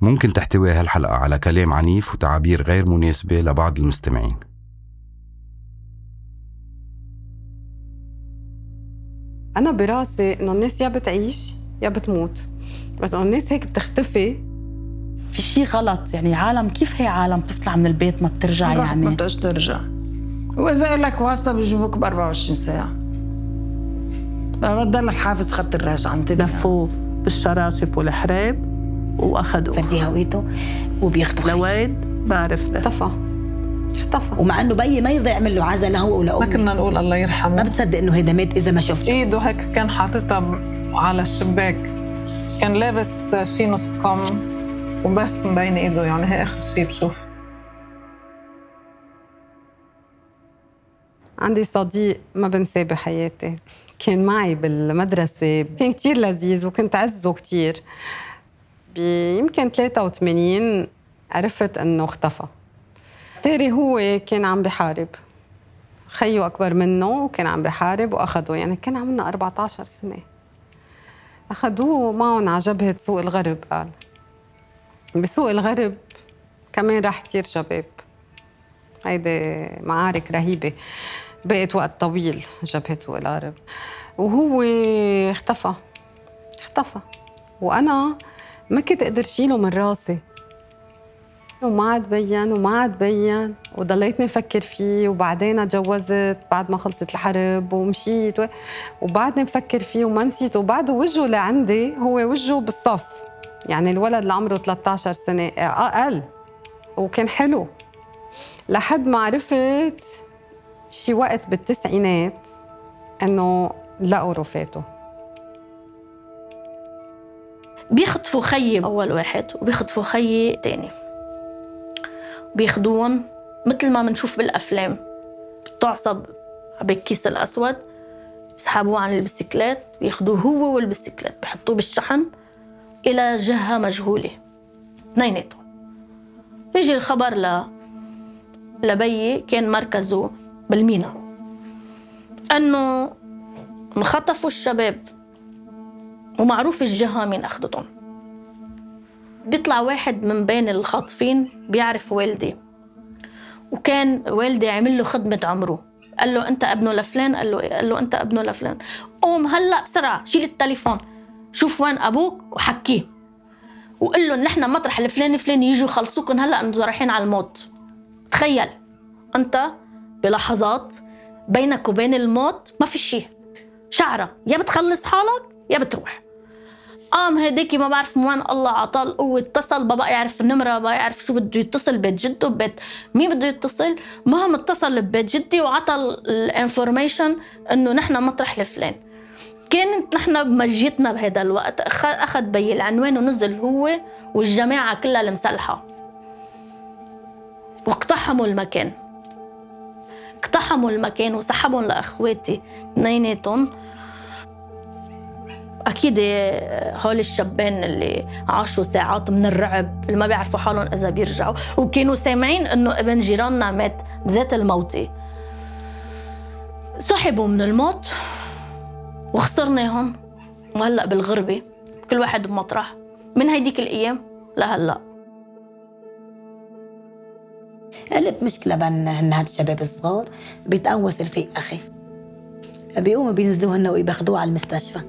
ممكن تحتوي هالحلقة على كلام عنيف وتعابير غير مناسبة لبعض المستمعين. أنا براسي إنه الناس يا بتعيش يا بتموت. بس إنه الناس هيك بتختفي. في شيء غلط. يعني عالم كيف هي عالم تطلع من البيت ما بترجع ما يعني؟ بدهاش ترجع. واذا قال لك واسطة بيجيبوك ب 24 ساعة. بضلك حافظ خط الرهج انتبه لفوه بالشراشف والحراب وأخذوه. فرجي هويته خيش. لوين؟ ما عرفنا. اختفى. اختفى. ومع إنه بيي ما يرضى يعمل له عزا له ولا ما كنا نقول الله ما يرحمه بتصدق إنه هيدا مات إذا ما شفته. إيده هيك كان حاططها على الشباك. كان لابس شي نص كم وبس مبين إيده. يعني هي آخر شي بشوف. عندي صديق ما بنساه بحياتي. كان معي بالمدرسة. كان كتير لذيذ وكنت عزه كتير. بيمكن 83 عرفت إنه اختفى. تاري هو كان عم بحارب. خيو أكبر منه وكان عم بحارب واخذوه يعني كان عمرنا 14 سنة. اخذوه معهم على جبهة سوق الغرب قال. بسوق الغرب كمان راح كتير شباب. هيدي معارك رهيبة. بقت وقت طويل جبهة سوق الغرب. وهو اختفى. اختفى. وأنا ما كنت أقدر شيله من راسي. وما عاد بين وما عاد بين وضليتني أفكر فيه وبعدين تجوزت بعد ما خلصت الحرب ومشيت. وبعدني بفكر فيه وما نسيته وبعده وجهه لعندي هو وجهه بالصف. يعني الولد اللي عمره 13 سنة أقل وكان حلو. لحد ما عرفت شي وقت بالتسعينات إنه لقوا رفاته بيخطفوا خيي أول واحد وبيخطفوا خيي تاني. بياخدوهم مثل ما بنشوف بالأفلام بتعصب بالكيس الأسود بيسحبوه عن البسكلات بياخدوه هو والبسكلات بيحطوه بالشحن إلى جهة مجهولة. اثنيناتهم بيجي الخبر ل لبيي كان مركزه بالمينا. إنه انخطفوا الشباب. ومعروف الجهة مين أخذتهم بيطلع واحد من بين الخاطفين بيعرف والدي. وكان والدي عمل له خدمة عمره. قال له أنت ابنه لفلان؟ قال له إيه؟ قال له أنت ابنه لفلان. قوم هلأ بسرعة شيل التليفون. شوف وين أبوك وحكيه. وقل له نحن مطرح الفلاني فلاني يجوا يخلصوكم هلأ أنتم رايحين على الموت. تخيل. أنت بلحظات بينك وبين الموت ما في شيء. شعرة يا بتخلص حالك يا بتروح. قام هديكي ما بعرف من وين الله عطاه القوة اتصل بابا يعرف النمرة بقى يعرف شو بده يتصل بيت جده بيت مين بده يتصل؟ المهم اتصل ببيت جدي وعطى ال information إنه نحن مطرح الفلان. كانت نحن بمجيتنا بهذا الوقت أخذ بي العنوان ونزل هو والجماعة كلها المسلحة. واقتحموا المكان. اقتحموا المكان وسحبهم لإخواتي اثنيناتهم. أكيد هول الشابين اللي عاشوا ساعات من الرعب اللي ما بيعرفوا حالهم إذا بيرجعوا. وكانوا سامعين إنه ابن جيراننا مات بذات الموتة. سحبوا من الموت وخسرناهم وهلا بالغربة كل واحد بمطرح. من هيديك الأيام؟ لهلا قلت مشكلة بين هن هاد الشباب الصغار بيتقوس رفيق أخي. بيقوموا بينزلوه هن وبياخدوه على المستشفى.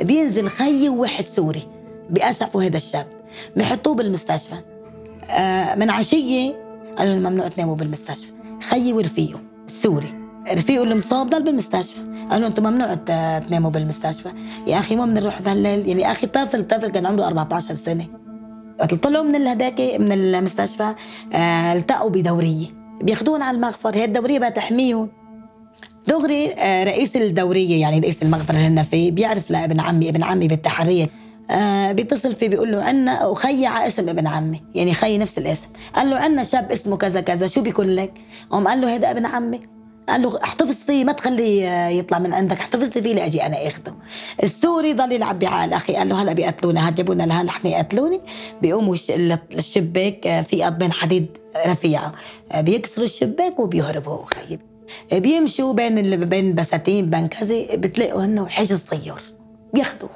بينزل خيي وواحد سوري. بيأسفوا هذا الشاب. بيحطوه بالمستشفى. آه من عشية قالوا لهم ممنوع تناموا بالمستشفى. خيي ورفيقه السوري رفيقه اللي مصاب ضل بالمستشفى. قالوا أنتم ممنوع تناموا بالمستشفى. يا أخي ما بنروح بهالليل. يعني أخي طفل طفل كان عمره 14 سنة. وقت طلعوا من الهداك من المستشفى. آه التقوا بدورية. بياخذوهم على المغفر. هي الدورية بقى تحميهم. دغري آه رئيس الدورية يعني رئيس المغفر اللي هن فيه بيعرف لابن عمي ابن عمي بالتحريه آه بيتصل فيه بيقول له عنا وخي على اسم ابن عمي يعني خي نفس الاسم. قال له عنا شاب اسمه كذا كذا شو بيكون لك؟ قام قال له هذا ابن عمي. قال له احتفظ فيه ما تخليه يطلع من عندك احتفظ لي فيه لأجي أنا أخذه. السوري ضل يلعب بعقل أخي. قال له هلا بيقتلونا هتجيبونا لهلا؟ نحن يقتلوني. بيقوموا الشباك في قضبان حديد رفيعة. بيكسروا الشباك وبيهربوا خيب بيمشوا بين بين البساتين بين كذا بتلاقوا هن حجز طيور بياخذوه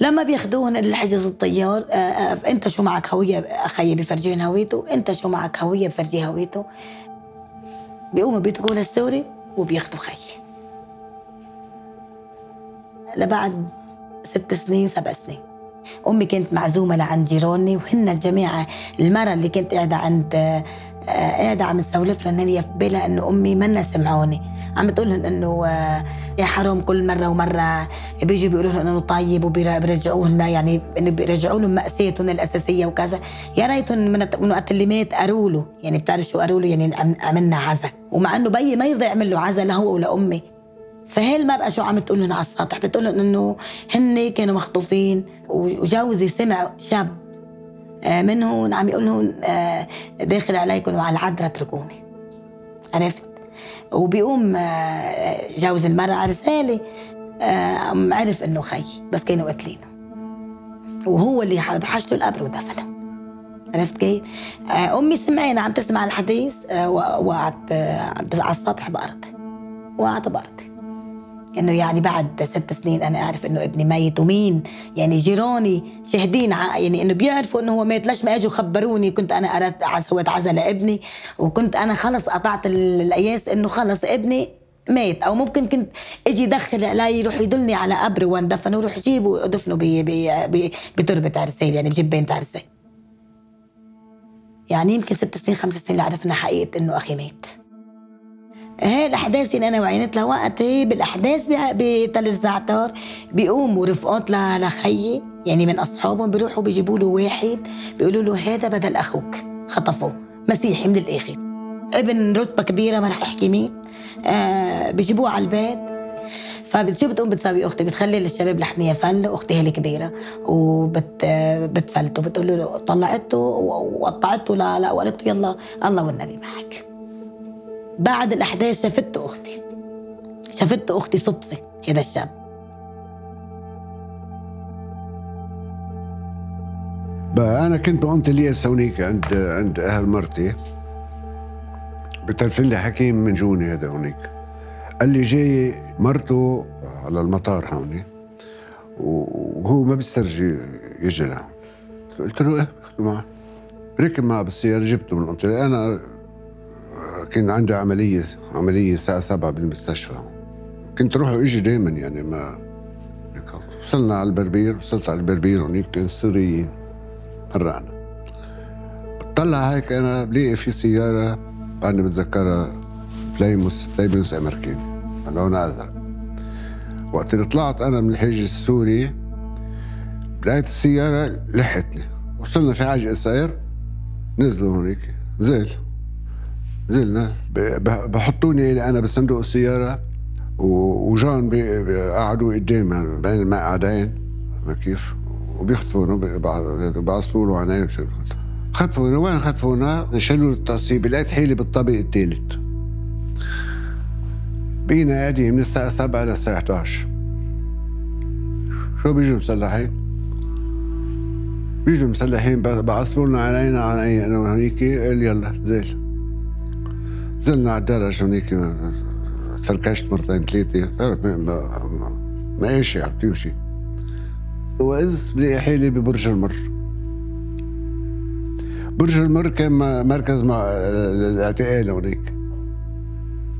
لما بياخدوهن لحجز الطيار آه، آه، انت شو معك هوية؟ أخي بفرجيهن هويته. انت شو معك هوية بفرجيه هويته؟ بيقوموا بيتركوه للسوري وبياخدوا خيي لبعد ست سنين سبع سنين. أمي كانت معزومة لعند جيراني وهن الجماعه المرة اللي كنت قاعدة عند قاعدة عم تسولف لها هي في بالها إنه أمي منا سمعوني. عم بتقول لهم إنه آه، يا حرام كل مرة ومرة بيجوا بيقولوا لهم إنه طيب وبيرجعوا لنا يعني بيرجعوا لهم ماساتهم الأساسية وكذا. يا ريتهم من من وقت اللي مات قالوا له يعني بتعرف شو قالوا له يعني عم- عملنا عزا. ومع إنه بيي ما يرضى يعمل له عزا لهو ولا أمي. فهي المرأة شو عم تقول لهم على السطح بتقول لهم إنه هن كانوا مخطوفين وجوزي سمع شاب آه، منهم عم يقول لهم آه، داخل عليكم وعلى العذرة اتركوني. عرفت؟ وبيقوم آه، جوز المرأة رسالة عرف إنه خي بس كانوا قاتلينه. وهو اللي بحشته القبر ودفنه. عرفت كيف؟ أمي سمعينا عم تسمع الحديث وقعت على السطح بأرضي وقعت بأرضي إنه يعني بعد ست سنين أنا أعرف إنه ابني ميت ومين؟ يعني جيراني شاهدين يعني إنه بيعرفوا إنه هو مات ليش ما إجوا خبروني؟ كنت أنا اردت سويت عزا لابني وكنت أنا خلص قطعت ال- القياس إنه خلص ابني مات أو ممكن كنت أجي يدخل علي يروح يدلني على قبر دفنه ب- ب- ب- بتربة عرسال يعني بجبين عرسال يعني يمكن ست سنين خمس سنين اللي عرفنا حقيقة إنه أخي مات هاي الاحداث اللي أنا وعينت لها وقتي بالاحداث بع- بتل الزعتر بيقوموا رفقات لخيي يعني من اصحابهم بيروحوا بيجيبوا له واحد بيقولوا له هذا بدل أخوك. خطفوه. مسيحي من الآخر. ابن رتبة كبيرة ما رح احكي مين. آه بيجيبوه على البيت. فشو بتقوم بتسوي أختي بتخلي للشباب لحمية فل أختي هي الكبيرة. وبت بتفلته بتقول له طلعته وقطعته لا لا وقالت له يلا الله والنبي معك. بعد الأحداث شافته أختي. شافته أختي صدفة هذا الشاب. بقى أنا كنت بقمت الياس هونيك عند عند أهل مرتي. بتلفن لي حكيم من جوني هذا هونيك. قال لي جاي مرته على المطار هوني وهو ما بيسترجي يجي لها. قلت له إيه معه. ركب معه بالسيارة جبته من قلت أنا كان عندي عملية عملية الساعة سبعة بالمستشفى. كنت روح واجي دايما يعني ما وصلنا على البربير وصلت على البربير هونيك كان السوريين مرقنا بطلع هيك أنا بلاقي في سيارة بعدني بتذكرها Plymouth Plymouth امريكاني لونها أزرق. وقت اللي طلعت أنا من الحاجز السوري لقيت السيارة لحقتني. وصلنا في حاجة قصير نزلوا هونيك نزل نزلنا بحطوني أنا بصندوق السيارة و- وجان بي- بي- قعدوا قدامي بين المقعدين. كيف؟ وبيخطفونا بعصلوا له عناية خطفونا وين خطفونا؟ شالوا التعصيب لقيت حالي بالطابق الثالث بينا قاعدين من الساعة 7 للساعة 11 شو بيجوا مسلحين؟ بيجوا مسلحين ب- بعصلوا لنا علينا علي أنا وهنيك قال يلا نزل نزلنا على الدرج هنيك تفركشت مرتين ثلاثة. ما ما- ماشي عم تمشي وإذ بلاقي حالي ببرج المر. برج المر كان مركز مع الاعتقال هونيك.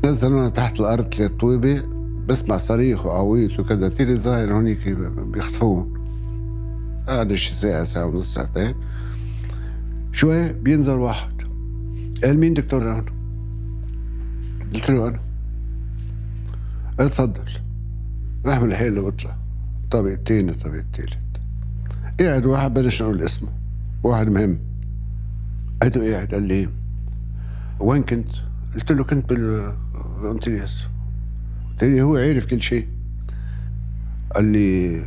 نزلونا تحت الأرض ثلاث طويبة بسمع صريخ وعويط وكذا. تيري ظاهر هونيك بيخطفون قعد شي ساعة ساعة ونص ساعتين. شوي بينزل واحد. قال مين دكتور هون؟ قلت له أنا قال تفضل بعمل حالي وبطلع الطابق الثاني الطابق الثالث قاعد واحد بلش نقول اسمه. واحد مهم. قعدوا قاعد قال لي وين كنت؟ قلت له كنت بال قلت لي هو عارف كل شيء. قال لي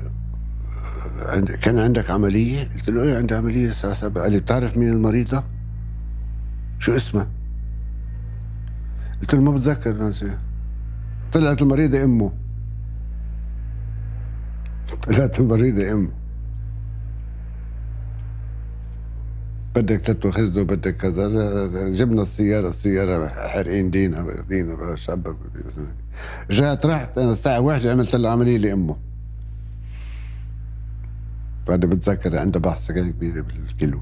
كان عندك عملية؟ قلت له إيه عندي عملية الساعة 7 قال لي بتعرف مين المريضة؟ شو اسمها؟ قلت له ما بتذكر ناسي طلعت المريضة أمه. طلعت المريضة أمه. بدك تتخذه بدك كذا. جبنا السيارة السيارة حارقين دينا دينا شبك جات رحت أنا الساعة واحدة عملت له عملية لأمه. فأنا بتذكر عندها بحث سكان كبيرة بالكيلو.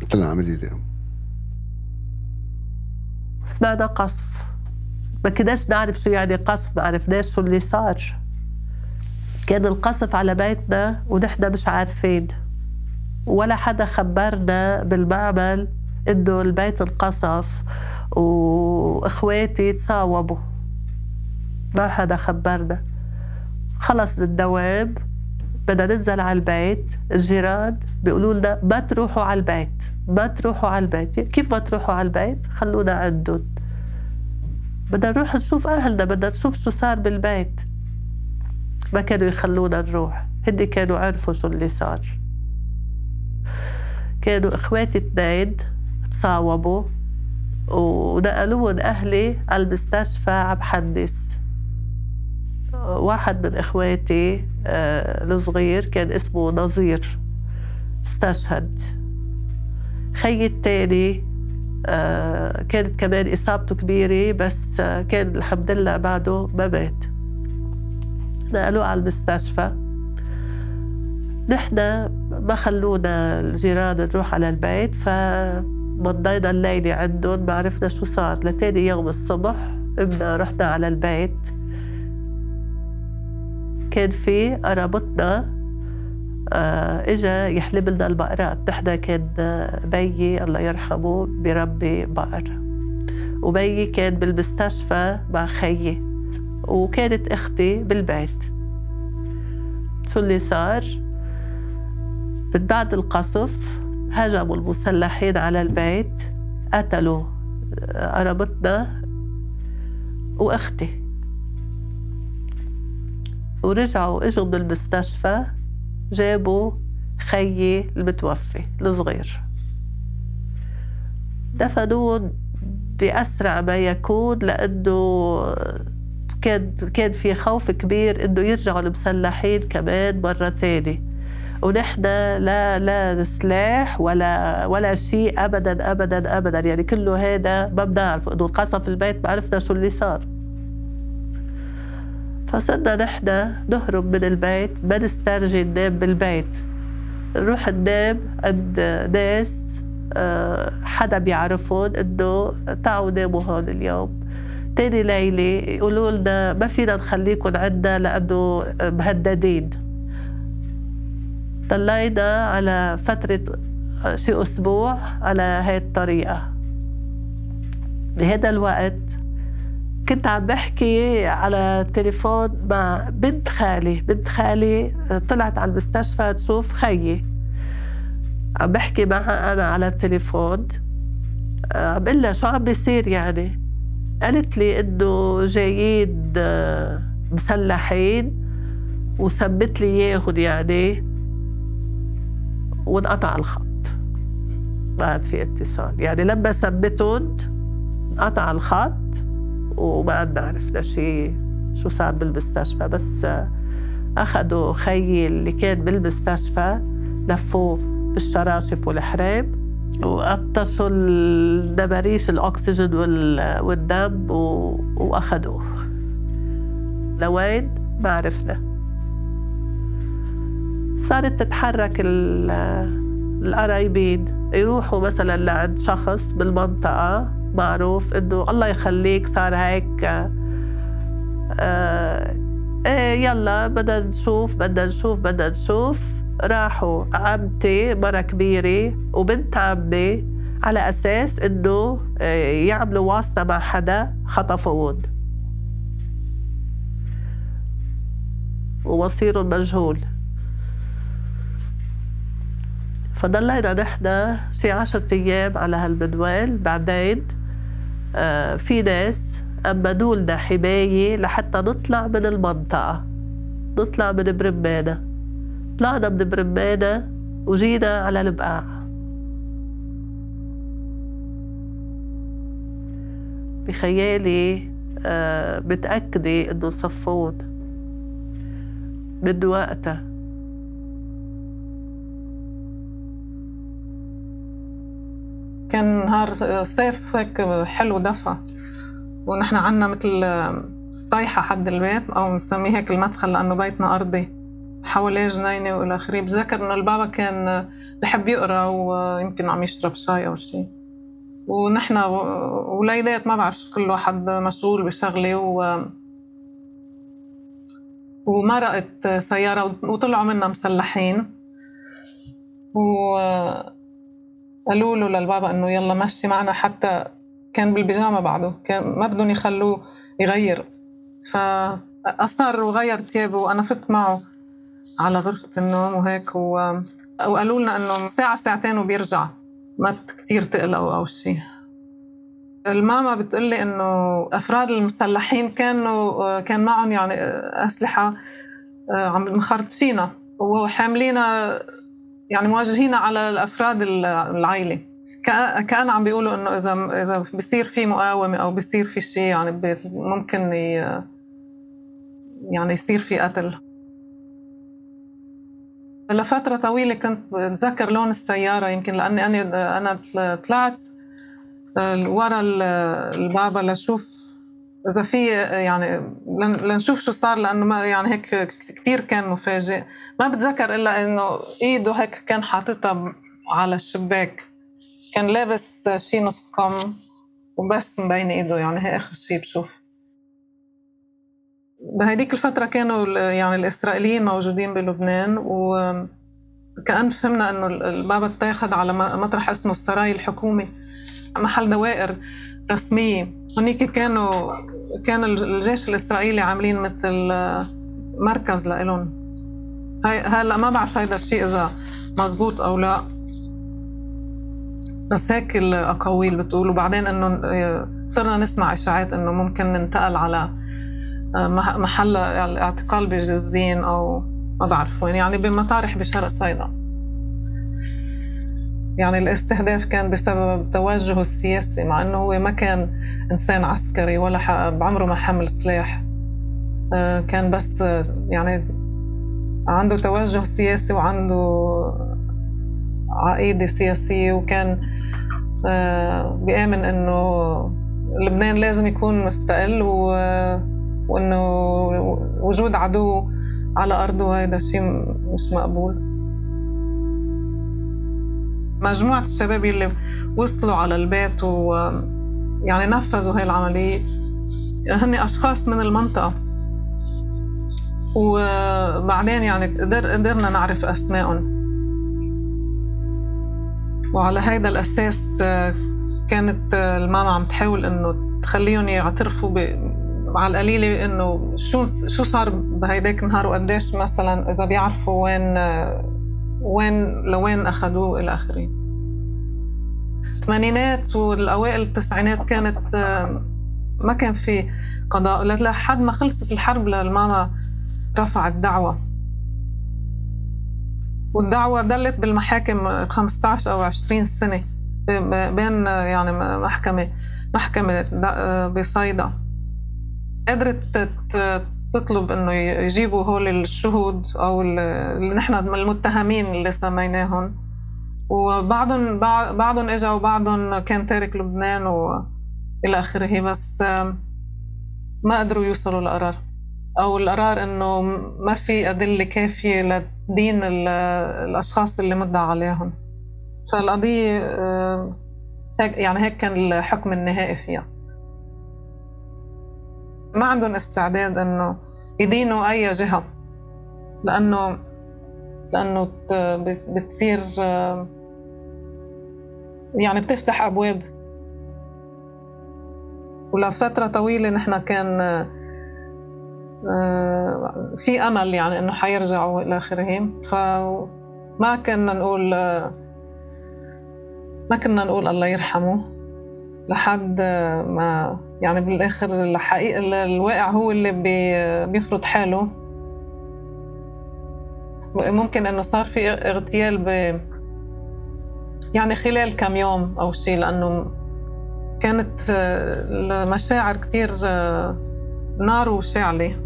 قلت لها اعملي لي سمعنا قصف. ما كناش نعرف شو يعني قصف ما عرفناش شو اللي صار. كان القصف على بيتنا ونحن مش عارفين. ولا حدا خبرنا بالمعمل إنه البيت انقصف وإخواتي تصاوبوا ما حدا خبرنا. خلص الدوام بدنا ننزل على البيت. الجيران بيقولوا لنا ما تروحوا على البيت ما تروحوا على البيت. كيف ما تروحوا على البيت؟ خلونا عندهم. بدنا نروح نشوف أهلنا بدنا نشوف شو صار بالبيت. ما كانوا يخلونا نروح. هدي كانوا عرفوا شو اللي صار. كانوا إخواتي اثنين تصاوبوا ونقلوهم أهلي على المستشفى عم حدث. واحد من إخواتي آه، الصغير كان اسمه نظير استشهد. خيي التاني كانت كمان إصابته كبيرة بس آه، كان الحمد لله بعده ما مات. نقلوه على المستشفى. نحن ما خلونا الجيران نروح على البيت فمضينا الليلة عندهم ما عرفنا شو صار. لتاني يوم الصبح قمنا رحنا على البيت. كان في قرابتنا آه إجا يحلب لنا البقرات. نحن كان بيي الله يرحمه بربي بقر. وبيي كان بالمستشفى مع خيي. وكانت أختي بالبيت. شو اللي صار؟ من بعد القصف هجموا المسلحين على البيت قتلوا قرابتنا وأختي. ورجعوا إجوا بالمستشفى جابوا خيي المتوفي الصغير. دفنوه بأسرع ما يكون لأنه كان كان في خوف كبير إنه يرجعوا المسلحين كمان مرة تانية ونحن لا لا سلاح ولا ولا شيء ابدا ابدا ابدا. يعني كله هذا ما بنعرف إنه انقصف البيت ما عرفنا شو اللي صار. فصرنا نحن نهرب من البيت ما نسترجي ننام بالبيت. نروح ننام عند ناس آه، حدا بيعرفهم إنه تعوا ناموا هون اليوم. تاني ليلة يقولوا لنا ما فينا نخليكم عندنا لأنه مهددين. ضلينا على فترة شي أسبوع على هاي الطريقة. بهذا الوقت كنت عم بحكي على التليفون مع بنت خالي. بنت خالي طلعت على المستشفى تشوف خيي. عم بحكي معها أنا على التليفون. عم بقول لها شو عم بيصير يعني؟ قالت لي إنه جايين مسلحين وثبت لي إياهم يعني. وانقطع الخط. ما عاد في اتصال. يعني لما ثبتهم انقطع الخط. وما عرفنا شيء شو صار بالمستشفى بس أخذوا خيي اللي كان بالمستشفى لفوه بالشراشف والحراب وقطشوا النباريش الأكسجين والدم وأخذوه لوين؟ ما عرفنا. صارت تتحرك القرايبين يروحوا مثلا لعند شخص بالمنطقة معروف إنه الله يخليك صار هيك آه إيه يلا بدنا نشوف بدنا نشوف بدنا نشوف. راحوا عمتي مرة كبيرة وبنت عمي على أساس إنه آه، يعملوا واسطة مع حدا خطفوهم ومصيرهم مجهول. فضلينا نحن شي عشرة أيام على هالمنوال بعدين في ناس أمنوا لنا حماية لحتى نطلع من المنطقة. نطلع من برمانة. طلعنا من برمانة وجينا على البقاع. بخيالي آه، متأكدة إنه صفون من وقتها كان نهار صيف هيك حلو دفى. ونحن عنا مثل سطيحة حد البيت أو نسميه هيك المدخل لأنه بيتنا أرضي. حواليه جنينة وإلى آخره. بتذكر إنه البابا كان بحب يقرأ ويمكن عم يشرب شاي أو شيء ونحن وليدات ما بعرف كل واحد مشغول بشغلة و ومرقت سيارة وطلعوا منا مسلحين. وقالوا له للبابا إنه يلا مشي معنا حتى كان بالبيجامة بعده كان ما بدهم يخلوه يغير. فأصر وغير ثيابه وأنا فت معه على غرفة النوم وهيك و... وقالوا لنا إنه ساعة ساعتين وبيرجع. ما كتير تقلقوا أو شيء الماما بتقول لي إنه أفراد المسلحين كانوا كان معهم يعني أسلحة عم مخرطشينا وحاملينا يعني موجهينا على الأفراد العائلة. كأن عم بيقولوا إنه إذا إذا بصير في مقاومة أو بصير في شيء يعني ممكن يعني يصير في قتل. لفترة طويلة كنت بتذكر لون السيارة يمكن لأني أنا أنا طلعت ورا البابا لشوف إذا في يعني لنشوف شو صار لأنه ما يعني هيك كثير كان مفاجئ. ما بتذكر إلا إنه إيده هيك كان حاططها على الشباك. كان لابس شي نص كم وبس مبين إيده يعني هي آخر شيء بشوف. بهديك الفترة كانوا يعني الإسرائيليين موجودين بلبنان وكأن فهمنا إنه البابا اتاخذ على مطرح اسمه السراي الحكومي محل دوائر رسمية. هنيك كانوا كان الجيش الإسرائيلي عاملين مثل مركز لإلهم. هلا ما بعرف هيدا الشيء إذا مزبوط أو لا. بس هيك الأقاويل بتقول وبعدين إنه صرنا نسمع إشاعات إنه ممكن ننتقل على آه، محل الاعتقال بجزين أو ما بعرف وين. يعني بمطارح بشرق صيدا يعني الاستهداف كان بسبب توجهه السياسي مع إنه هو ما كان إنسان عسكري ولا بعمره ما حمل سلاح آه، كان بس يعني عنده توجه سياسي وعنده عقيدة سياسية وكان آه، بيآمن إنه لبنان لازم يكون مستقل. وإنه وجود عدو على أرضه هذا شيء مش مقبول مجموعة الشباب اللي وصلوا على البيت و يعني نفذوا هاي العملية هن أشخاص من المنطقة وبعدين يعني قدر قدرنا نعرف أسمائهم وعلى هيدا الأساس كانت الماما عم تحاول إنه تخليهم يعترفوا. على القليلة إنه شو شو صار بهيداك النهار وقديش مثلا إذا بيعرفوا وين وين لوين أخذوه إلى آخره. الثمانينات والأوائل التسعينات كانت ما كان في قضاء. لحد ما خلصت الحرب للماما رفعت دعوة. والدعوة ضلت بالمحاكم 15 أو 20 سنة بين يعني محكمة محكمة بصيدا. قدرت تطلب إنه يجيبوا هول الشهود أو اللي نحن المتهمين اللي سميناهم وبعضهم بعضهم اجوا وبعضهم كان تارك لبنان والى آخره. بس ما قدروا يوصلوا لقرار. أو القرار إنه ما في أدلة كافية لدين الأشخاص اللي مدعى عليهم فالقضية هيك يعني هيك كان الحكم النهائي فيها. ما عندهم استعداد إنه يدينوا أي جهة لأنه لأنه بتصير يعني بتفتح أبواب. ولفترة طويلة نحن كان في أمل يعني إنه حيرجعوا إلى اخره فما كنا نقول ما كنا نقول الله يرحمه لحد ما يعني بالآخر الحقيقة الواقع هو اللي بيفرض حاله. ممكن إنه صار في اغتيال ب يعني خلال كم يوم أو شيء لأنه كانت المشاعر كثير نار وشعلة.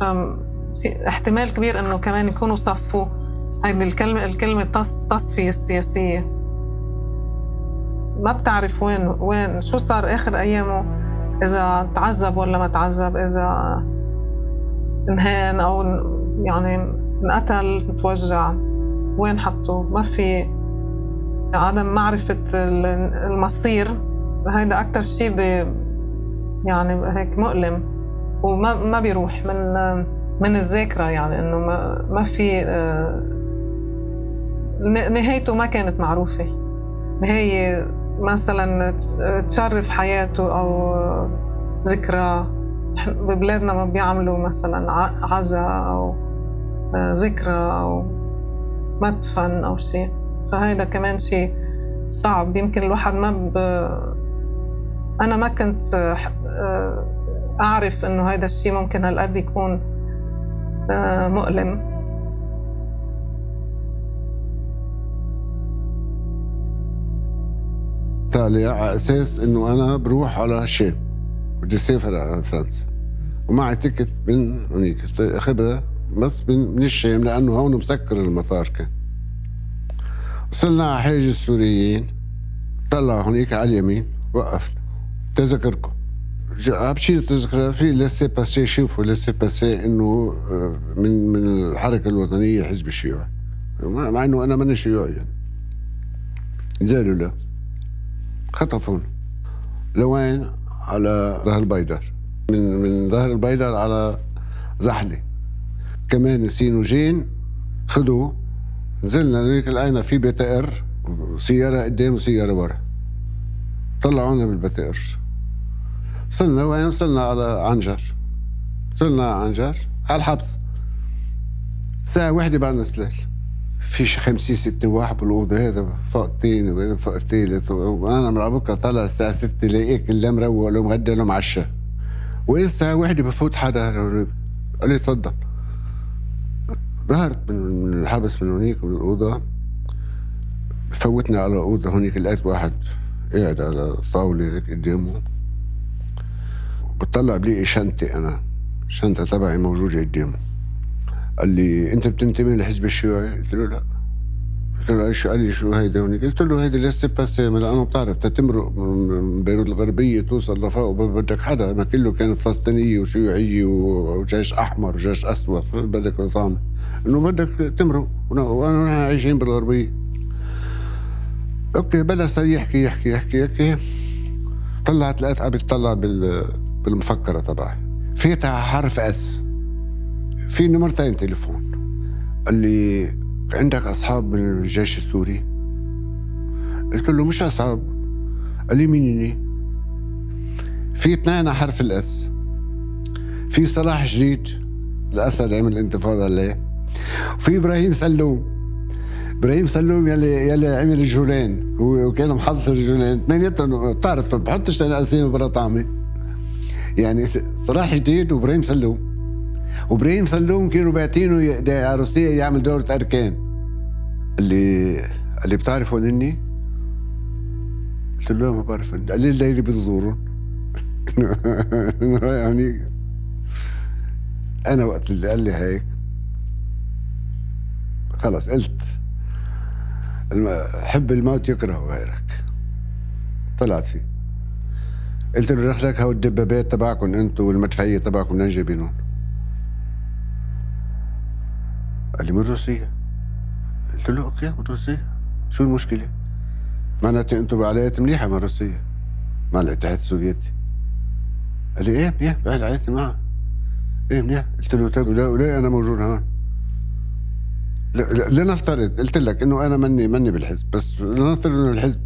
ففي احتمال كبير إنه كمان يكونوا صفوا هيدي الكلمة الكلمة تصفية السياسية. ما بتعرف وين وين شو صار آخر أيامه؟ إذا تعذب ولا ما تعذب إذا انهان أو يعني انقتل توجع وين حطوه ما في. عدم معرفة المصير هيدا أكتر شيء يعني هيك مؤلم وما ما بيروح من من الذاكرة يعني إنه ما, ما في آه، نهايته ما كانت معروفة. نهاية مثلا تشرف حياته أو ذكرى. ببلادنا ما بيعملوا مثلا عزاء أو ذكرى أو مدفن أو شيء فهيدا كمان شيء صعب. يمكن الواحد ما ب... أنا ما كنت أعرف إنه هيدا الشيء ممكن هالقد يكون آه، مؤلم. تالي على أساس إنه أنا بروح على الشام بدي اسافر على فرنسا ومعي ticket من هنيك. اخذها بس من, من الشام لأنه هون مسكر المطار كان وصلنا على حاجز السوريين. طلع هنيك على اليمين. وقفنا تذكركم. بشيل التذكرة. في laissez-passer شوفوا laissez-passer إنه آه، من من الحركة الوطنية حزب الشيوعي. مع إنه أنا ماني شيوعي يعني. زالوا لا خطفون لوين؟ على ظهر البيدر. من من ظهر البيدر على زحلة. كمان سين وجين خدوا. نزلنا هناك لقينا في BTR سيارة قدام وسيارة ورا. طلعونا بال BTR. وصلنا وين؟ وصلنا على عنجر. وصلنا على عنجر على الحبس. ساعة واحدة بعد نزلت في شي 50 60 واحد بالأوضة هذا فوق الثاني وبعدين فوق وأنا من بكره طالع الساعة 6 لاقيك اللي مروق له مغدى له معشى واذا الساعة واحدة بفوت حدا. قال لي تفضل. ظهرت من الحبس من هونيك من الاوضه فوتني على اوضه هونيك لقيت واحد قاعد على طاولة هيك قدامه. بطلع بلاقي شنطتي أنا. الشنطه تبعي موجودة قدامه. قال لي أنت بتنتمي للحزب الشيوعي؟ قلت له لا. قلت له شو قال لي شو هيدا قلت له هيدي laissez-passer لأنه بتعرف. تتمرق من بيروت الغربية توصل لفوق بدك حدا. ما كله كان فلسطينية وشيوعية وجيش أحمر وجيش أسود. بدك رطامه إنه بدك تمرق. وأنا عايشين بالغربية. okay بلش يحكي يحكي يحكي يحكي. طلعت لقيت ابي تطلع بالمفكرة تبعي. فيتها حرف اس في نمرتين تليفون. قال لي عندك أصحاب من الجيش السوري؟ قلت له مش أصحاب. قال لي مين في اثنين حرف الإس. في صلاح جديد الاسد عمل انتفاضه عليه. وفي إبراهيم سلوم. إبراهيم سلوم يلي يلي عمل الجولان وكان محضر الجولان اثنيناتهم بتعرف ما بحطش أنا أسامي برا طعمي. يعني صلاح جديد وإبراهيم سلوم. وابراهيم سلوم كانوا باعتينه عروسيه يعمل دورة أركان. اللي اللي بتعرفوا إني؟ قلت له ما بعرف قال لي الليلة بتزورهم. يعني أنا وقت اللي قال لي هيك. خلص قلت حب الموت يكره غيرك. طلعت فيه. قلت له رح هو الدبابات تبعكم أنتم والمدفعية تبعكم منين جايبينهم؟ قال لي من روسيا قلت له okay من روسيا شو المشكلة؟ معناته أنتم بعلاقات مليحة مع روسيا مع الاتحاد السوفيتي. قال لي إيه منيح بعلاقاتي معه إيه منيح. قلت له طيب وليه أنا موجود هون؟ لنفترض قلت لك إنه أنا مني مني بالحزب بس لنفترض إنه الحزب.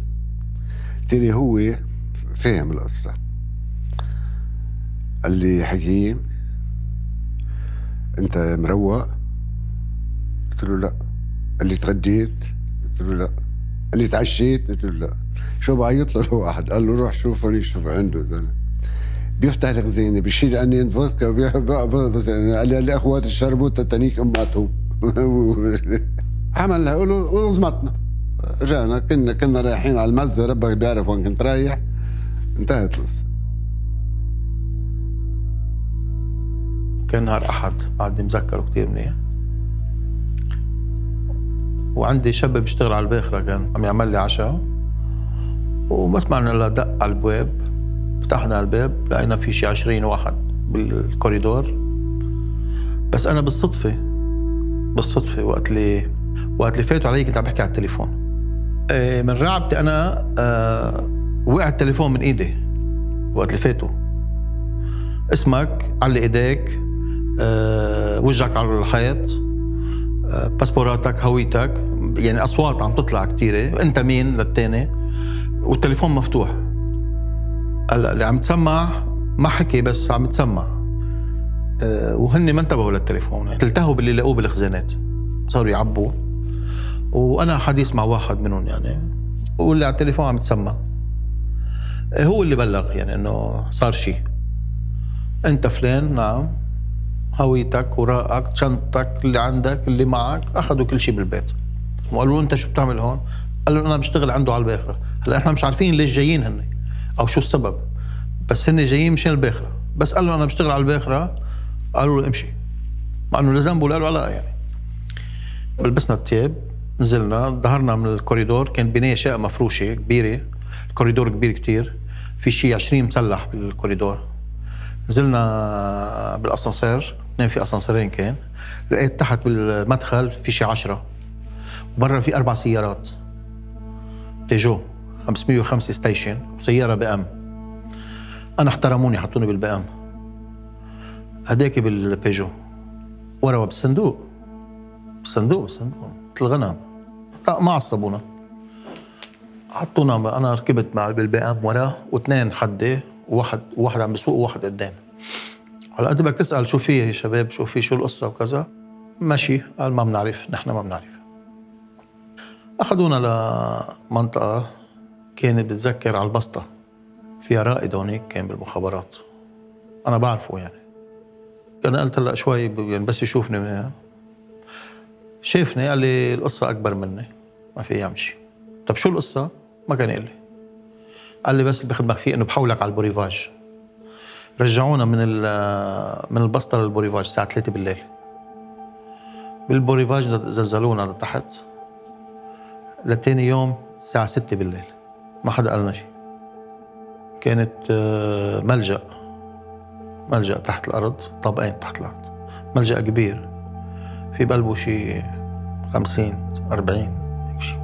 لي هو فاهم القصة. قال لي حكيم أنت مروق. قلت له لا. قال لي تغديت؟ قلت له لا. قال لي تعشيت؟ قلت له لا. شو بعيط له واحد. قال له روح شوف هوني شوف عنده. ده بيفتح الخزينه بيشيل عني فودكا بس قال لي الاخوات الشربوت تنيك اماتهم عملها وزمطنا رجعنا كنا كنا رايحين على المزه ربك بيعرف وين كنت رايح. انتهت القصة. كان نهار أحد بعدني مذكره كثير منيح. وعندي شاب بيشتغل على الباخرة كان عم يعمل لي عشاء. وما سمعنا إلا دق على البواب فتحنا الباب لقينا في شي 20 واحد بالكوريدور. بس أنا بالصدفة بالصدفة وقت اللي وقت اللي فاتوا علي كنت عم بحكي على التليفون. آه، من رعبتي أنا آه، وقع التليفون من إيدي وقت اللي فاتوا. اسمك على إيديك آه، وجهك على الحيط باسبوراتك هويتك يعني أصوات عم تطلع كثيره أنت مين للتاني؟ والتليفون مفتوح. هلا اللي عم تسمع ما حكي بس عم تسمع. آه، وهن ما انتبهوا للتليفون. يعني التهوا باللي لقوه بالخزانات. صاروا يعبوا. وأنا حديث مع واحد منهم يعني واللي على التليفون عم تسمع. آه، هو اللي بلغ يعني إنه صار شيء أنت فلان؟ نعم. هويتك ورائك شنطتك اللي عندك اللي معك أخذوا كل شيء بالبيت. وقالوا أنت شو بتعمل هون؟ قال له أنا بشتغل عنده على الباخرة. هلأ إحنا مش عارفين ليش جايين هن أو شو السبب. بس هن جايين مشان الباخرة. بس قال له أنا بشتغل على الباخرة. قالوا له امشي. مع إنه لذنبه قالوا لا يعني. لبسنا الثياب نزلنا ظهرنا من الكوريدور. كان بناية شقة مفروشة كبيرة. الكوريدور كبير كتير. في شيء 20 مسلح بالكوريدور. نزلنا بالأسانسير. اثنين في أسانسيرين كان لقيت تحت بالمدخل في شيء 10 برا في أربع سيارات. بيجو 505 station وسيارة BM. أنا احترموني حطوني بال BM. هداك بالبيجو. ورا بالصندوق. بالصندوق بالصندوق. مثل الغنم. لا ما عصبونا. حطونا أنا ركبت مع بال BM ورا واثنين حدي وواحد وواحد عم بيسوق وواحد قدام. هلا انت بدك تسأل شو في يا شباب شو في شو القصة وكذا. ماشي قال ما بنعرف نحن ما بنعرف. أخذونا لمنطقة كانت بتذكر على البسطة. فيها رائد هونيك كان بالمخابرات. أنا بعرفه يعني. أنا قلت هلأ شوي يعني بس يشوفني من هنا. شافني قال لي القصة أكبر مني. ما في يمشي طب شو القصة؟ ما كان يقول لي. قال لي بس اللي بخدمك فيه انه بحولك على البوريفاج رجعونا من من البسطة للبوريفاج الساعة 3 بالليل. بالبوريفاج زلزلونا لتحت. لتاني يوم الساعة 6 بالليل. ما حدا قالنا شيء. كانت آه، ملجأ. ملجأ تحت الأرض طابقين تحت الأرض. ملجأ كبير. في بقلبه شيء 50 40 هيك شيء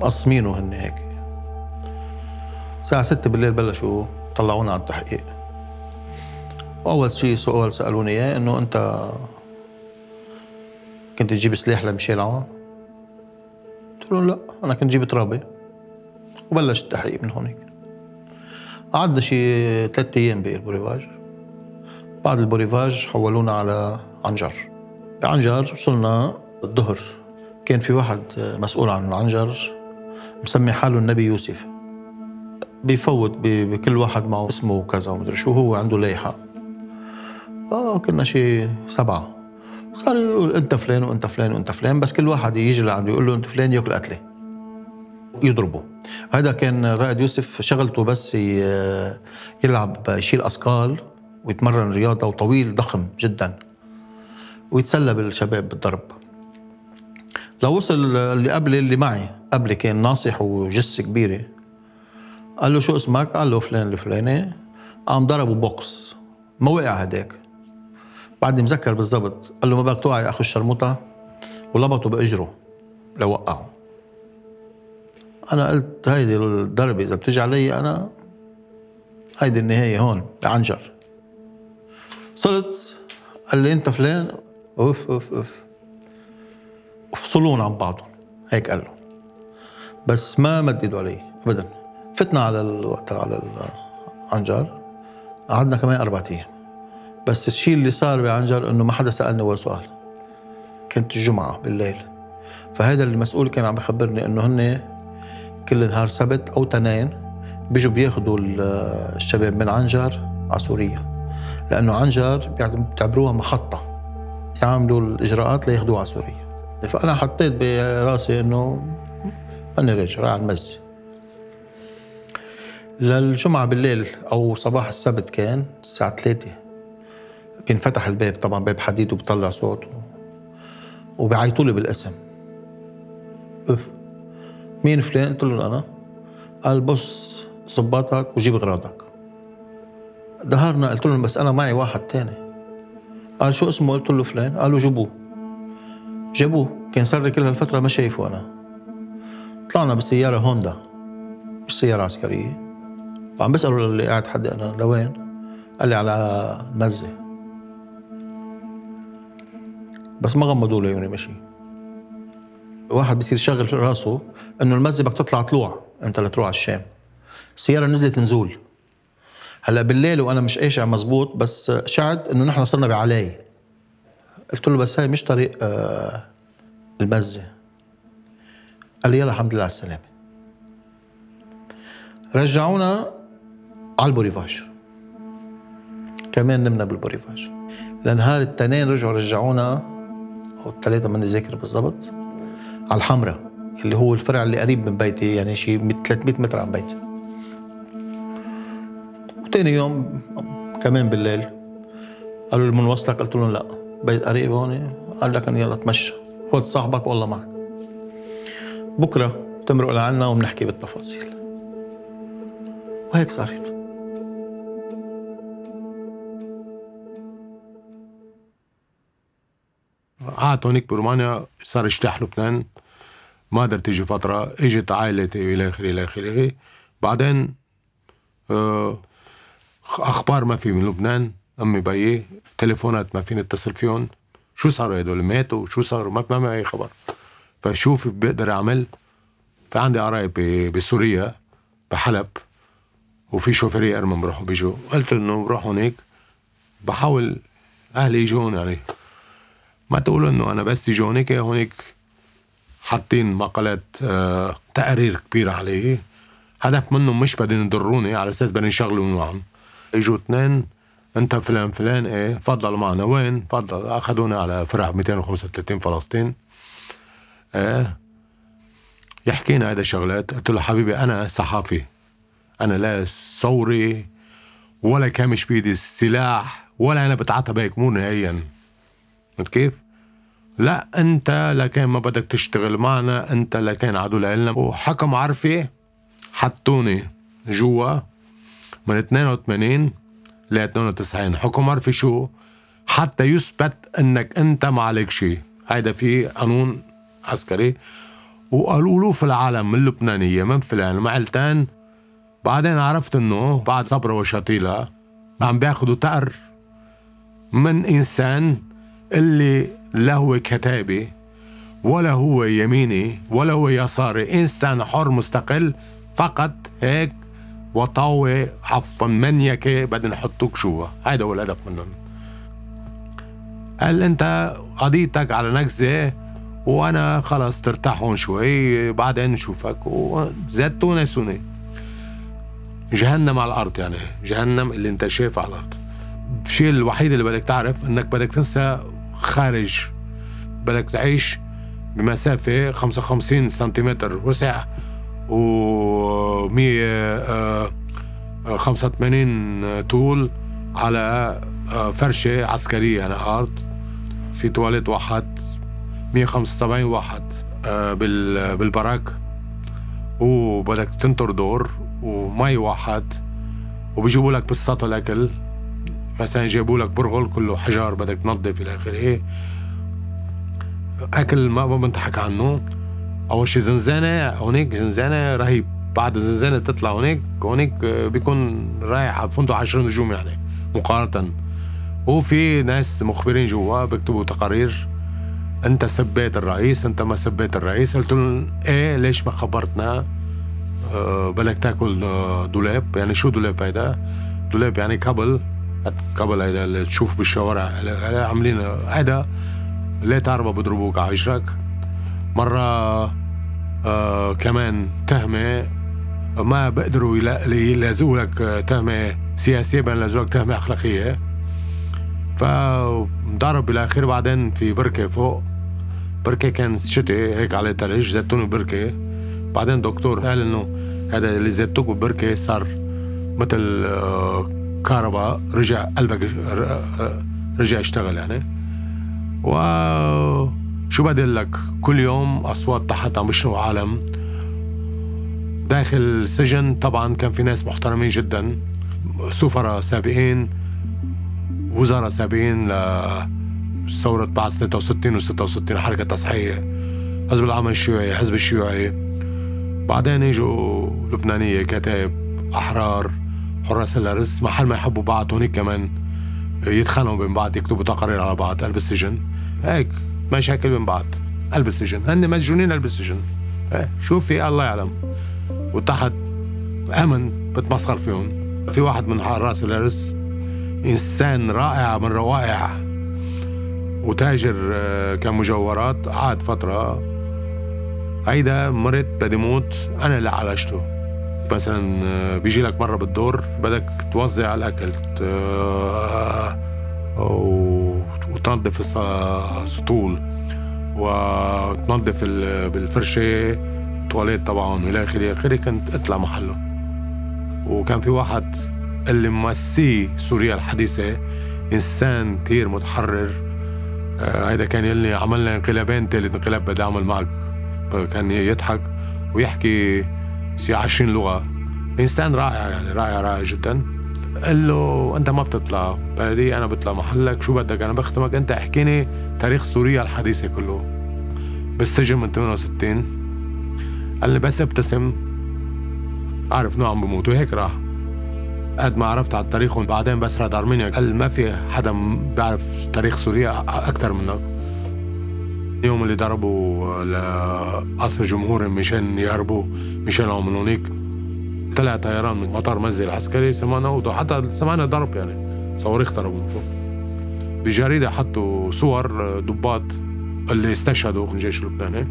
مقسمينه هن هيك. الساعة 6 بالليل بلشوا طلعونا على التحقيق. وأول شيء سؤال سألوني إياه إنه أنت كنت تجيب سلاح لميشيل عون؟ قلت لهم لا أنا كنت جيب ترابي وبلش التحقيق من هونيك. قعدنا شي ثلاثة أيام بالبوريفاج بعد البوريفاج حولونا على عنجر. بعنجر وصلنا الظهر. كان في واحد مسؤول عن العنجر مسمي حاله النبي يوسف. بيفوت بكل واحد معه اسمه وكذا ومدري شو هو عنده لايحة آه كنا شي سبعة. صار يقول أنت فلان وأنت فلان وأنت فلان بس كل واحد يجي لعنده يقول له أنت فلان يأكل قتله يضربه. هذا كان رائد يوسف شغلته بس يلعب يشيل أثقال ويتمرن رياضة وطويل ضخم جدا ويتسلى بالشباب بالضرب. لو وصل اللي قبلي اللي معي قبلي كان ناصح وجسه كبيرة. قال له شو اسمك؟ قال له فلان الفلاني. قام ضربه بوكس. ما وقع هداك. بعدني مذكر بالضبط قال له ما بدك توعي أخو الشرموطة؟ ولبطه بأجره لوقعه أنا قلت هيدي الضربة إذا بتجي علي أنا هيدي النهاية هون بعنجر صرت قال لي أنت فلان؟ أوف أوف أوف. وفصلون عن بعضهم. هيك قال له. بس ما مد ايده علي ابدا. فتنا على الوقت على العنجر. قعدنا كمان أربع أيام. بس الشيء اللي صار بعنجر إنه ما حدا سألني ولا سؤال. كانت الجمعه بالليل. فهذا المسؤول كان عم بخبرني إنه هن كل نهار سبت أو تنين بيجوا بياخذوا ال- الشباب من عنجر على سوريا. لأنه عنجر بيعتبروها محطة. يعملوا الإجراءات لياخذوها على سوريا. فأنا حطيت براسي إنه ماني راجع رايح على المزه للجمعة بالليل أو صباح السبت كان الساعة 3 بينفتح الباب طبعا باب حديد وبطلع صوت. وبيعيطوا لي بالاسم. أوف. مين فلان؟ قلت له أنا. قال بص صباطك وجيب غراضك. دهرنا قلت لهم بس أنا معي واحد تاني. قال شو اسمه؟ قلت له فلان. قالوا جيبوه جابوه. كان صار لي كل هالفترة ما شايفه أنا. طلعنا بسيارة هوندا. مش سيارة عسكرية. وعم بسأله اللي قاعد حدي أنا لوين؟ قال لي على المزة بس ما غمضوا له عيوني مشي. الواحد بصير شغل راسه إنه المزة بدك تطلع طلوع أنت لتروح على الشام. السيارة نزلت نزول هلأ بالليل وأنا مش قاشع مزبوط بس شعد إنه نحن صرنا بعلاي. قلت له بس هاي مش طريق آه المزة. قال لي يلا الحمد لله على السلامة. رجعونا على البوريفاج كمان نمنا بالبوريفاج لنهار التنين رجعوا رجعونا أو الثلاثه ماني ذاكر بالضبط. على الحمراء اللي هو الفرع اللي قريب من بيتي يعني شيء 300 متر عن بيتي. وتاني يوم كمان بالليل قالوا لي بنوصلك قلت لهم لا بيت قريب هون. قال لك يلا تمشى خذ صاحبك والله معك. بكرة تمرق لعنا وبنحكي بالتفاصيل. وهيك صارت. قعدت هونيك برومانيا صار اجتاح لبنان. ما قدرت تيجي فترة إجت عائلتي إلى آخره إلى آخره. بعدين آه أخبار ما في من لبنان. أمي بيي تليفونات ما فيني اتصل فيهم. شو صاروا هدول؟ ماتوا؟ شو صاروا ما ما أي خبر. فشوف بقدر أعمل. في عندي قرايب بسوريا بحلب وفي شوفيرية أرمن بروحوا بيجوا. قلت إنه بروح هونيك. بحاول أهلي يجون يعني ما تقولوا إنه أنا بس يجي هونيك هونيك حاطين مقالات آه تقارير كبيرة عليه. هدف منهم مش بدهم يضروني على أساس بدهم يشغلوا معهم إجوا اثنين أنت فلان فلان إيه تفضل معنا. وين؟ تفضل اخذوني على فرع 235 فلسطين. إيه يحكينا هذا شغلات قلت له حبيبي أنا صحافي. أنا لا ثوري ولا كامش بيدي السلاح ولا أنا بتعاطى هيك مو نهائيا. كيف؟ لا أنت لكان ما بدك تشتغل معنا أنت لكان عدو لنا وحكم عرفي حطوني جوا من 82 ل 92 حكم عرفي شو؟ حتى يثبت إنك أنت ما عليك شيء. هيدا في قانون عسكري. وقالوا له في العالم من اللبنانية من فلان من علتان. بعدين عرفت إنه بعد صبرة وشطيلة عم بياخدوا تقر من إنسان اللي لا هو كتابي ولا هو يميني ولا هو يساري. إنسان حر مستقل فقط هيك. وطاوة عفوا منيكة بدنا نحطوك جوا. هيدا هو الهدف منهم. قال أنت قضيتك على نكزة وأنا خلص ترتاح هون شوي بعدين نشوفك. وزادتوني سنة جهنم على الأرض يعني. جهنم اللي أنت شايفه على الأرض. الشيء الوحيد اللي بدك تعرف إنك بدك تنسى خارج. بدك تعيش بمسافة 55 سنتيمتر وسع و 185 طول على فرشة عسكرية على الأرض في تواليت واحد 175 واحد بالبراك. وبدك تنطر دور ومي واحد وبيجيبوا لك بالسطل الأكل. مثلا جابوا لك برغل كله حجار بدك تنظف إلى آخره. أكل ما بنضحك عنه. أول شيء زنزانة هونيك زنزانة رهيب. بعد الزنزانة تطلع هونيك هونيك بيكون رايح على فندق 10 نجوم يعني مقارنة. وفي ناس مخبرين جوا بيكتبوا تقارير. أنت سبيت الرئيس أنت ما سبيت الرئيس. قلت لهم إيه ليش ما خبرتنا؟ أه بدك تاكل دولاب. يعني شو دولاب هيدا؟ دولاب يعني كبل قبل هيدا اللي تشوف بالشوارع عاملين هيدا ليه تعرف بضربوك على وجهك مرة آه كمان تهمة ما بقدروا يلازوا لك تهمة سياسية بيلازوا لك تهمة أخلاقية. فضرب بالآخر بعدين في بركة فوق. بركة كان شتي هيك على تلج زتوني بركة. بعدين دكتور قال إنه هذا اللي زتوك بالبركة صار مثل آه كهرباء رجع قلبك رجع اشتغل يعني. و شو بدي لك؟ كل يوم أصوات تحت عم يشربوا عالم. داخل السجن طبعا كان في ناس محترمين جدا. سفراء سابقين وزراء سابقين ل ثورة بعد 63 و 66 حركة تصحيحية. حزب العمل الشيوعي حزب الشيوعي. بعدين إجوا لبنانية كتاب أحرار. حراس الأرز محل ما يحبوا بعض هونيك كمان يتخانقوا بين بعض يكتبوا تقارير على بعض قلب السجن هيك مشاكل بين بعض قلب السجن هن مسجونين قلب السجن إيه شوف في؟ الله يعلم. وتحت أمن بتمسخر فيهم. في واحد من حراس الارز إنسان رائع من روائع. وتاجر آه، كان مجوهرات قعد فترة. هيدا مرت بدي موت أنا اللي عالجته. مثلا آه، بيجي لك مرة بالدور بدك توزع الأكل ت- آه، وتنظف الس- السطول وتنظف ال- بالفرشة التواليت طبعا وإلى آخره آخره كنت أطلع محله. وكان في واحد اللي ممسيه سوريا الحديثة إنسان كثير متحرر. آه، هيدا كان يلي عملنا انقلابين ثالث انقلاب بدي أعمل معك. كان يضحك ويحكي 20 لغة. انسان رائع يعني رائع رائع جدا. قال له أنت ما بتطلع بدي أنا بطلع محلك شو بدك؟ أنا بختمك أنت احكيني تاريخ سوريا الحديثة كله. بالسجن من 68 قال لي بس ابتسم عارف إنه عم بموت. وهيك راح. قد ما عرفت على التاريخ وبعدين بس رد ارمينيا قال ما في حدا بيعرف تاريخ سوريا أكثر منك. اليوم اللي ضربوا لقصر جمهوري مشان يهربوا مشان عملونيك طلع طيران من مطار مزي العسكري سمعنا وضو حتى سمعنا ضرب يعني صواريخ ضربوا من فوق. بجريدة حطوا صور ضباط اللي استشهدوا في الجيش اللبناني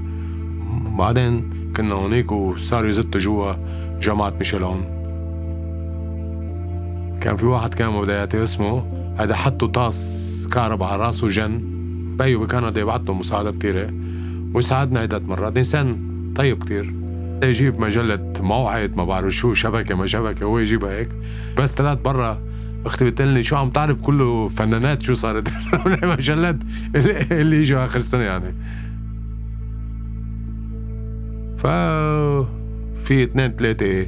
بعدين كنا هونيك وصاروا يزتوا جوا جامعة ميشيلون كان في واحد كان بداياتي اسمه هذا حطوا طاس كهرباء على راسه جن. بيو بكندا يبعث له مساعدة كتيرة ويساعدنا عدة مرات إنسان طيب كتير. يجيب مجلة موعد ما بعرف شو شبكة ما شبكة هو يجيبها هيك. بس طلعت برا أختي بتقول لي شو عم تعرف كله فنانات شو صارت. مجلات اللي, يجوا آخر السنة يعني. ف في اثنين ثلاثة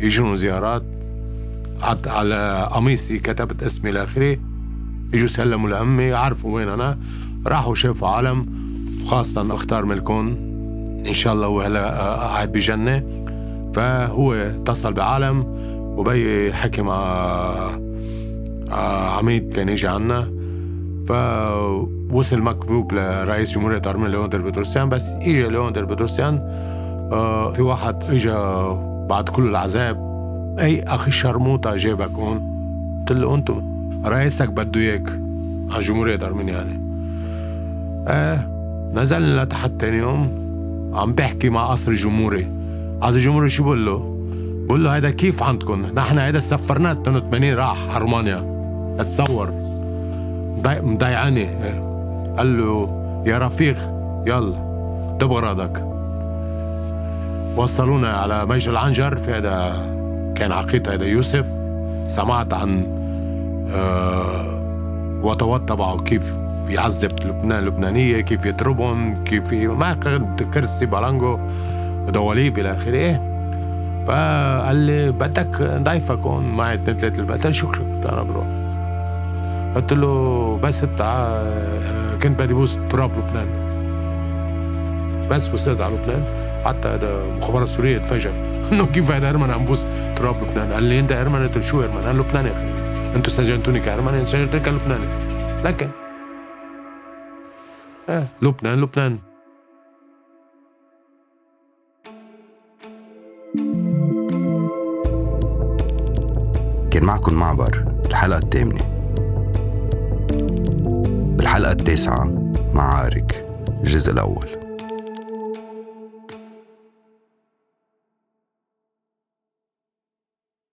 يجون زيارات. على قميصي كتبت اسمي لاخره اجوا سلموا لأمي عرفوا وين أنا. راحوا شافوا عالم وخاصة أختار ملكون. إن شاء الله هو هلا آه، قاعد بجنة. فهو اتصل بعالم وبي حكي مع آه، عميد كان يجي عنا. فوصل مكتوب لرئيس جمهورية أرمينيا ليفون تير بتروسيان. بس إجا ليفون تير بتروسيان آه، في واحد إجا بعد كل العذاب. أي أخي شرموطة جابك هون؟ قلت له أنتم رئيسك بده إياك على جمهورية أرمينيا يعني. آه نزلنا لتحت تاني يوم عم بحكي مع قصر الجمهوري قصر الجمهوري شو بقول له؟ بقول له هيدا كيف عندكم؟ نحن هيدا سفرناه 82 راح على رومانيا اتصور مضايق- مضايقاني إيه. قال له يا رفيق يلا تبغى راضك وصلونا على مجد العنجر في هذا كان عقيد هذا يوسف سمعت عن آه وطوات تبعه كيف يعذب لبنان اللبنانية كيف يضربهم كيف ما كرسي بالانجو دواليب إلى آخره. إيه. فقال لي بدك نضيفك هون معي اثنين ثلاثة قلت له شكرا أنا بروح. قلت له بس انت ع- كنت بدي بوس تراب لبنان. بس وصلت على لبنان. حتى هذا مخابرات سورية تفاجئ إنه كيف هذا أرمن عم بوس تراب لبنان؟ قال لي أنت ارمن قلت له شو أرمن؟ قال لبنان يا أخي. أنتوا سجنتوني كارمن سجنتوني كلبناني. لكن إيه لبنان لبنان. كان معكم معبر الحلقة الثامنة. بالحلقة التاسعة معارك الجزء الأول.